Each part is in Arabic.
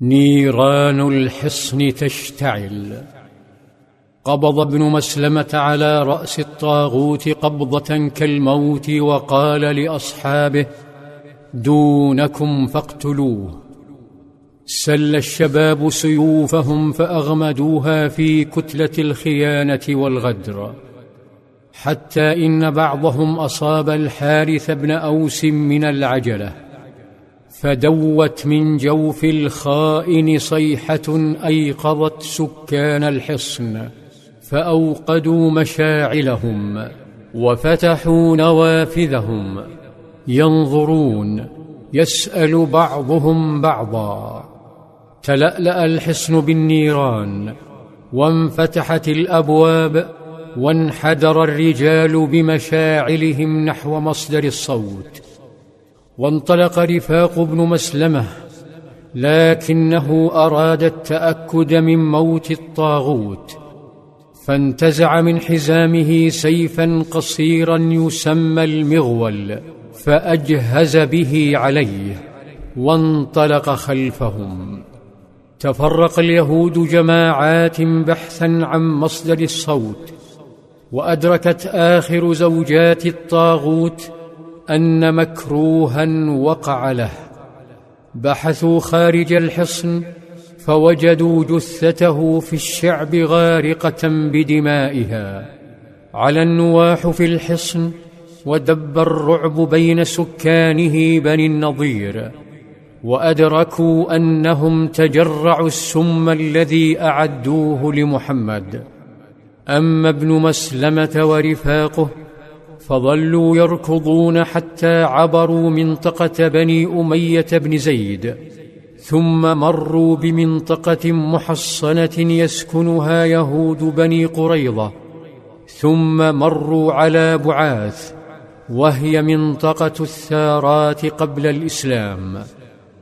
نيران الحصن تشتعل. قبض ابن مسلمة على رأس الطاغوت قبضة كالموت وقال لأصحابه دونكم فاقتلوه. سل الشباب سيوفهم فأغمدوها في كتلة الخيانة والغدر. حتى إن بعضهم أصاب الحارث بن أوس من العجلة. فدوت من جوف الخائن صيحة أيقظت سكان الحصن فأوقدوا مشاعلهم وفتحوا نوافذهم. ينظرون يسأل بعضهم بعضا. تلألأ الحصن بالنيران وانفتحت الأبواب وانحدر الرجال بمشاعلهم نحو مصدر الصوت. وانطلق رفاق بن مسلمة لكنه أراد التأكد من موت الطاغوت فانتزع من حزامه سيفا قصيرا يسمى المغول فأجهز به عليه وانطلق خلفهم. تفرق اليهود جماعات بحثا عن مصدر الصوت وأدركت آخر زوجات الطاغوت أن مكروها وقع له. بحثوا خارج الحصن فوجدوا جثته في الشعب غارقة بدمائها. على النواح في الحصن ودب الرعب بين سكانه بني النضير. وأدركوا أنهم تجرعوا السم الذي أعدوه لمحمد. أما ابن مسلمة ورفاقه فظلوا يركضون حتى عبروا منطقة بني أمية بن زيد ثم مروا بمنطقة محصنة يسكنها يهود بني قريظة ثم مروا على بعاث وهي منطقة الثارات قبل الإسلام.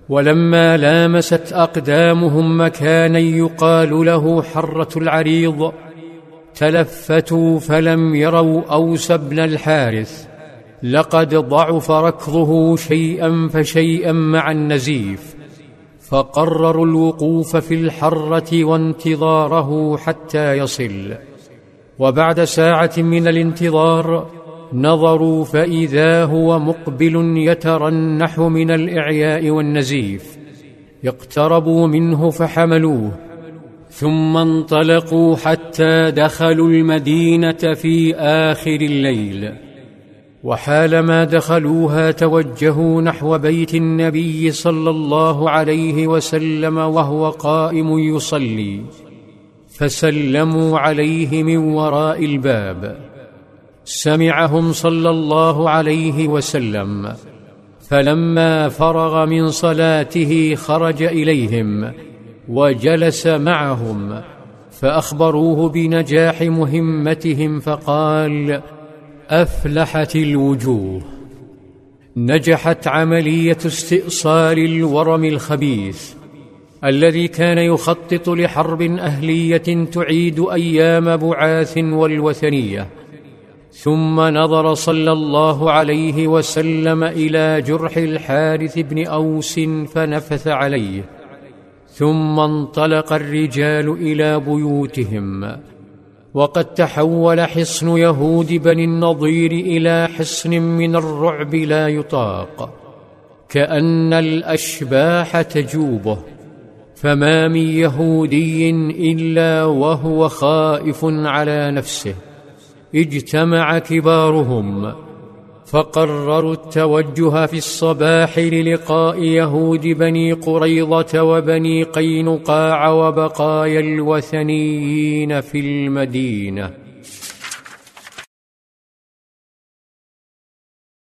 ولما لامست أقدامهم مكانا يقال له حرة العريض تلفتوا فلم يروا أوس بن الحارث. لقد ضعف ركضه شيئا فشيئا مع النزيف. فقرروا الوقوف في الحرة وانتظاره حتى يصل. وبعد ساعة من الانتظار نظروا فإذا هو مقبل يترنح من الإعياء والنزيف. اقتربوا منه فحملوه. ثم انطلقوا حتى دخلوا المدينة في آخر الليل. وحالما دخلوها توجهوا نحو بيت النبي صلى الله عليه وسلم وهو قائم يصلي. فسلموا عليه من وراء الباب. سمعهم صلى الله عليه وسلم. فلما فرغ من صلاته خرج إليهم. وجلس معهم فأخبروه بنجاح مهمتهم فقال أفلحت الوجوه. نجحت عملية استئصال الورم الخبيث الذي كان يخطط لحرب أهلية تعيد أيام بعاث والوثنية. ثم نظر صلى الله عليه وسلم إلى جرح الحارث بن أوس فنفث عليه. ثم انطلق الرجال إلى بيوتهم وقد تحول حصن يهود بني النضير إلى حصن من الرعب لا يطاق كأن الأشباح تجوبه فما من يهودي إلا وهو خائف على نفسه اجتمع كبارهم. فقرروا التوجه في الصباح للقاء يهود بني قريضه وبني قينقاع وبقايا الوثنيين في المدينة.